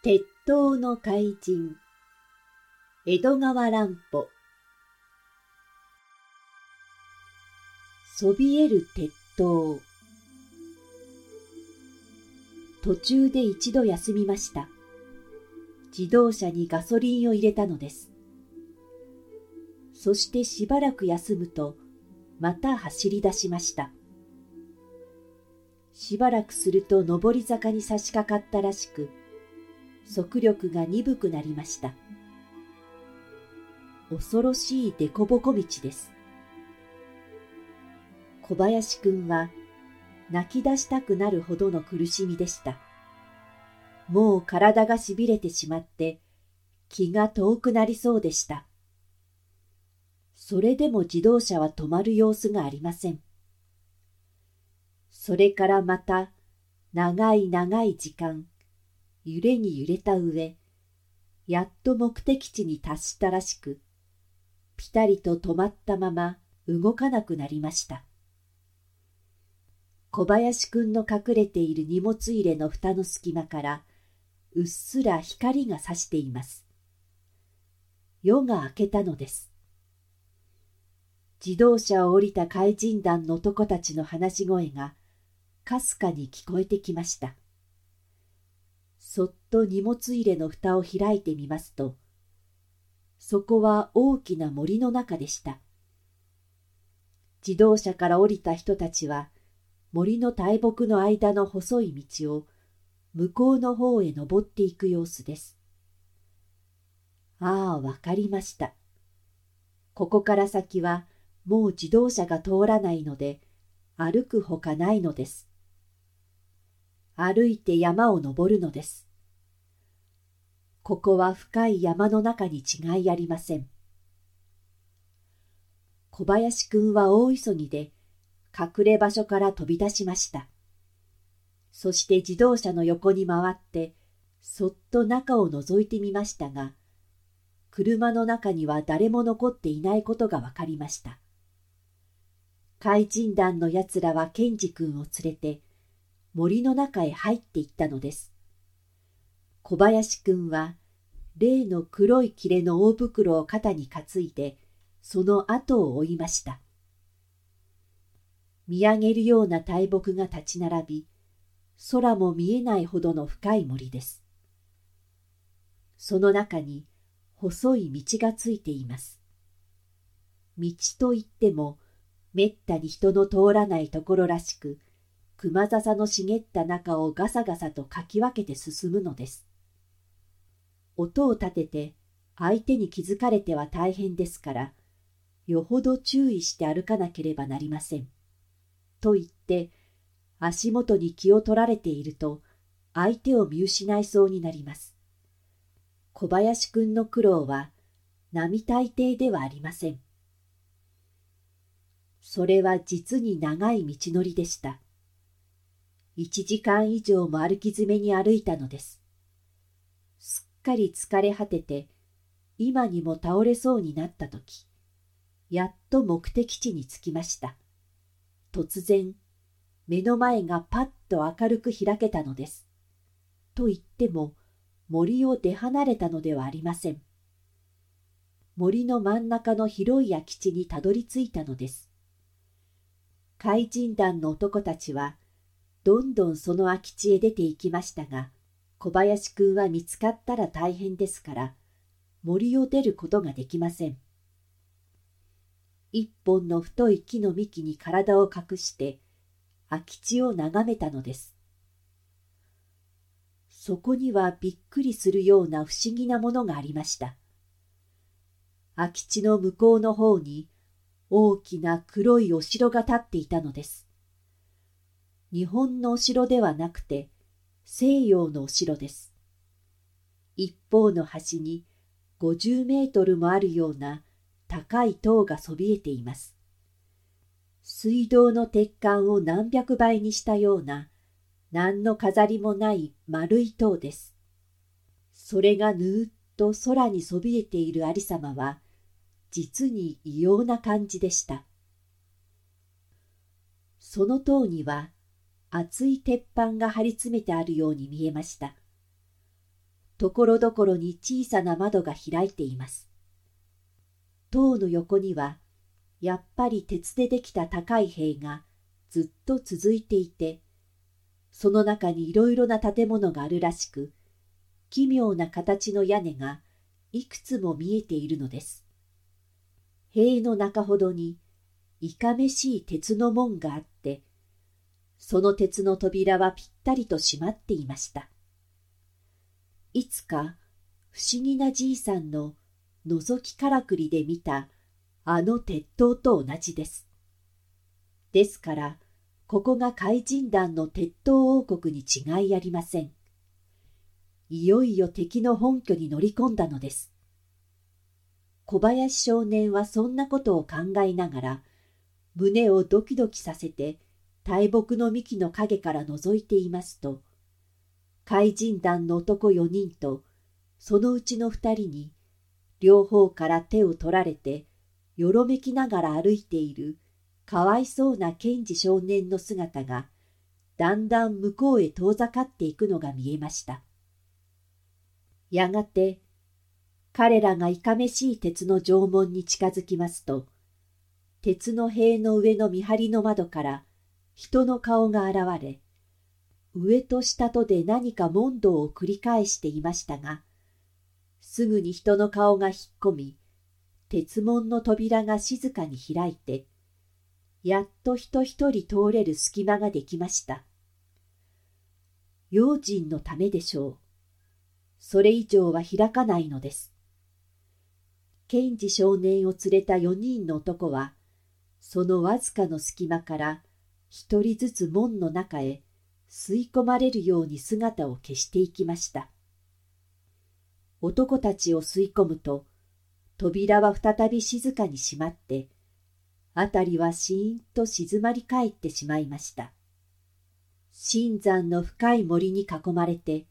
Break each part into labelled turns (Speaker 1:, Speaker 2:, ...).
Speaker 1: 鉄塔の怪人江戸川乱歩。そびえる鉄塔。途中で一度休みました。自動車にガソリンを入れたのです。そしてしばらく休むとまた走り出しました。しばらくすると上り坂に差し掛かったらしく速力が鈍くなりました。恐ろしい凸凹道です。小林くんは泣き出したくなるほどの苦しみでした。もう体がしびれてしまって気が遠くなりそうでした。それでも自動車は止まる様子がありません。それからまた長い長い時間、揺れに揺れた上、やっと目的地に達したらしく、ぴたりと止まったまま動かなくなりました。小林くんの隠れている荷物入れの蓋の隙間から、うっすら光が差しています。夜が明けたのです。自動車を降りた怪人団の男たちの話し声が、かすかに聞こえてきました。そっと荷物入れの蓋を開いてみますと、そこは大きな森の中でした。自動車から降りた人たちは、森の大木の間の細い道を向こうの方へ登っていく様子です。ああ、わかりました。ここから先はもう自動車が通らないので、歩くほかないのです。歩いて山を登るのです。ここは深い山の中に違いありません。小林くんは大急ぎで隠れ場所から飛び出しました。そして自動車の横に回ってそっと中を覗いてみましたが、車の中には誰も残っていないことがわかりました。怪人団の奴らはケンジ君を連れて森の中へ入っていったのです。小林くんは例の黒い切れの大袋を肩に担いでその後を追いました。見上げるような大木が立ち並び、空も見えないほどの深い森です。その中に細い道がついています。道といってもめったに人の通らないところらしく、熊笹の茂った中をガサガサとかき分けて進むのです。音を立てて相手に気づかれては大変ですから、よほど注意して歩かなければなりません。と言って、足元に気を取られていると、相手を見失いそうになります。小林くんの苦労は、並大抵ではありません。それは実に長い道のりでした。一時間以上も歩き詰めに歩いたのです。かり疲れ果てて、今にも倒れそうになったとき、やっと目的地に着きました。突然、目の前がパッと明るく開けたのです。と言っても、森を出離れたのではありません。森の真ん中の広い空き地にたどり着いたのです。怪人団の男たちは、どんどんその空き地へ出て行きましたが、小林くんは見つかったら大変ですから、森を出ることができません。一本の太い木の幹に体を隠して、空き地を眺めたのです。そこにはびっくりするような不思議なものがありました。空き地の向こうの方に大きな黒いお城が建っていたのです。日本のお城ではなくて西洋のお城です。一方の端に50メートルもあるような高い塔がそびえています。水道の鉄管を何百倍にしたような何の飾りもない丸い塔です。それがぬーっと空にそびえている有様は実に異様な感じでした。その塔には厚い鉄板が張り詰めてあるように見えました。ところどころに小さな窓が開いています。塔の横には、やっぱり鉄でできた高い塀がずっと続いていて、その中にいろいろな建物があるらしく、奇妙な形の屋根がいくつも見えているのです。塀の中ほどにいかめしい鉄の門があって、その鉄の扉はぴったりと閉まっていました。いつか不思議なじいさんの覗きからくりで見たあの鉄塔と同じです。ですから、ここが怪人団の鉄塔王国に違いありません。いよいよ敵の本拠に乗り込んだのです。小林少年はそんなことを考えながら、胸をドキドキさせて大木の幹の陰から覗いていますと、怪人団の男4人と、そのうちの2人に、両方から手を取られて、よろめきながら歩いている、かわいそうな検事少年の姿が、だんだん向こうへ遠ざかっていくのが見えました。やがて、彼らがいかめしい鉄の縄文に近づきますと、鉄の塀の上の見張りの窓から人の顔が現れ、上と下とで何か問答を繰り返していましたが、すぐに人の顔が引っ込み、鉄門の扉が静かに開いて、やっと人一人通れる隙間ができました。用心のためでしょう。それ以上は開かないのです。検事少年を連れた四人の男は、そのわずかの隙間から一人ずつ門の中へ吸い込まれるように姿を消していきました。男たちを吸い込むと、扉は再び静かに閉まって、あたりはしーんと静まり返ってしまいました。新山の深い森に囲まれて、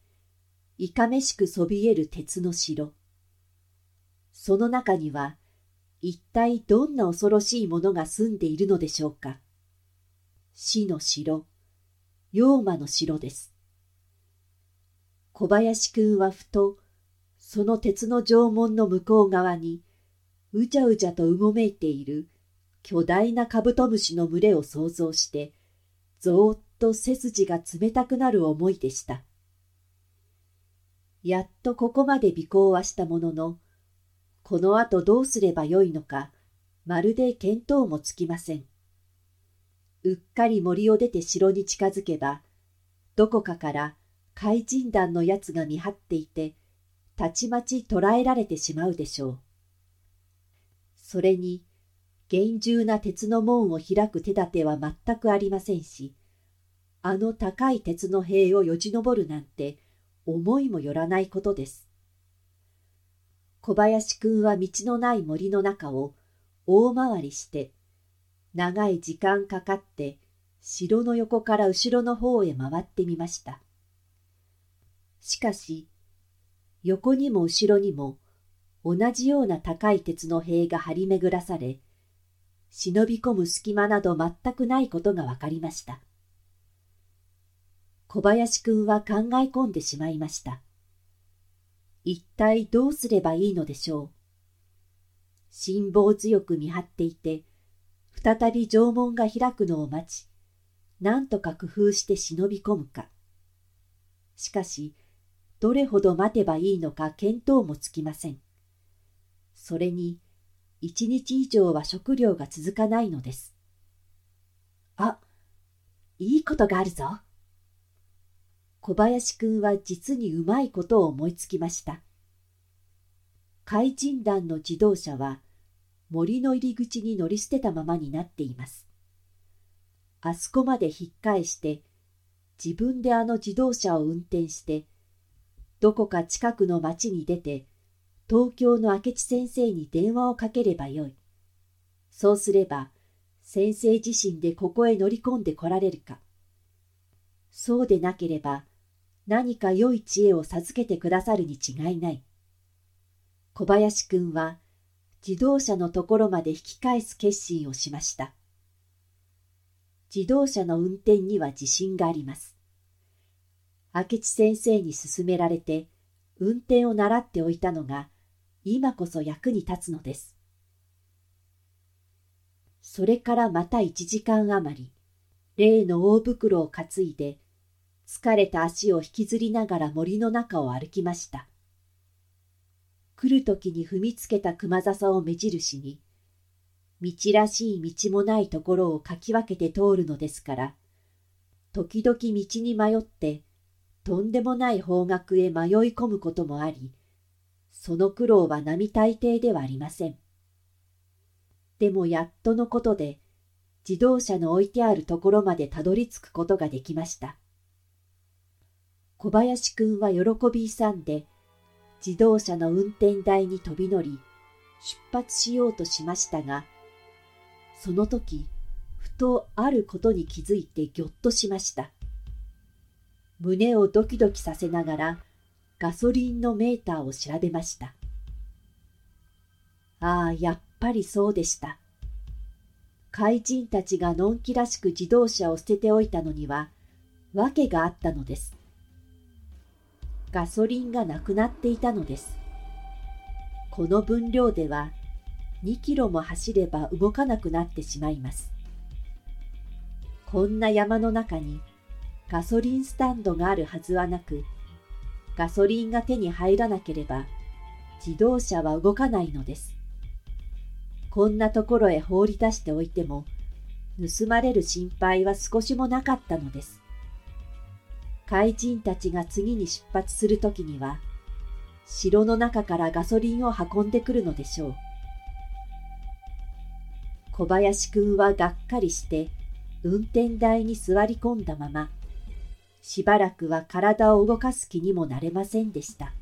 Speaker 1: いかめしくそびえる鉄の城。その中には、一体どんな恐ろしいものが住んでいるのでしょうか。死の城、妖魔の城です。小林くんはふと、その鉄の縄文の向こう側に、うじゃうじゃとうごめいている巨大なカブトムシの群れを想像して、ぞーっと背筋が冷たくなる思いでした。やっとここまで尾行はしたものの、この後どうすればよいのか、まるで見当もつきません。うっかり森を出て城に近づけば、どこかから怪人団のやつが見張っていて、たちまち捕らえられてしまうでしょう。それに、厳重な鉄の門を開く手立ては全くありませんし、あの高い鉄の塀をよじ登るなんて思いもよらないことです。小林くんは道のない森の中を大回りして長い時間かかって城の横から後ろの方へ回ってみました。しかし、横にも後ろにも同じような高い鉄の塀が張り巡らされ、忍び込む隙間など全くないことがわかりました。小林くんは考え込んでしまいました。一体どうすればいいのでしょう。辛抱強く見張っていて、再び縄文が開くのを待ち、何とか工夫して忍び込むか。しかし、どれほど待てばいいのか見当もつきません。それに、一日以上は食料が続かないのです。あ、いいことがあるぞ。小林くんは実にうまいことを思いつきました。怪人団の自動車は森の入り口に乗り捨てたままになっています。あそこまで引っ返して、自分であの自動車を運転して、どこか近くの町に出て、東京の明智先生に電話をかければよい。そうすれば、先生自身でここへ乗り込んで来られるか。そうでなければ、何か良い知恵を授けてくださるに違いない。小林くんは、自動車のところまで引き返す決心をしました。自動車の運転には自信があります。明智先生に勧められて、運転を習っておいたのが今こそ役に立つのです。それからまた一時間余り、例の大袋を担いで、疲れた足を引きずりながら森の中を歩きました。来る時に踏みつけた熊笹を目印に、道らしい道もないところをかき分けて通るのですから、時々道に迷って、とんでもない方角へ迷い込むこともあり、その苦労は並大抵ではありません。でもやっとのことで、自動車の置いてあるところまでたどり着くことができました。小林くんは喜び勇んで、自動車の運転台に飛び乗り、出発しようとしましたが、その時、ふとあることに気づいてぎょっとしました。胸をドキドキさせながら、ガソリンのメーターを調べました。ああ、やっぱりそうでした。怪人たちがのんきらしく自動車を捨てておいたのには、訳があったのです。ガソリンがなくなっていたのです。この分量では2キロも走れば動かなくなってしまいます。こんな山の中にガソリンスタンドがあるはずはなく、ガソリンが手に入らなければ自動車は動かないのです。こんなところへ放り出しておいても盗まれる心配は少しもなかったのです。怪人たちが次に出発するときには、城の中からガソリンを運んでくるのでしょう。小林くんはがっかりして運転台に座り込んだまま、しばらくは体を動かす気にもなれませんでした。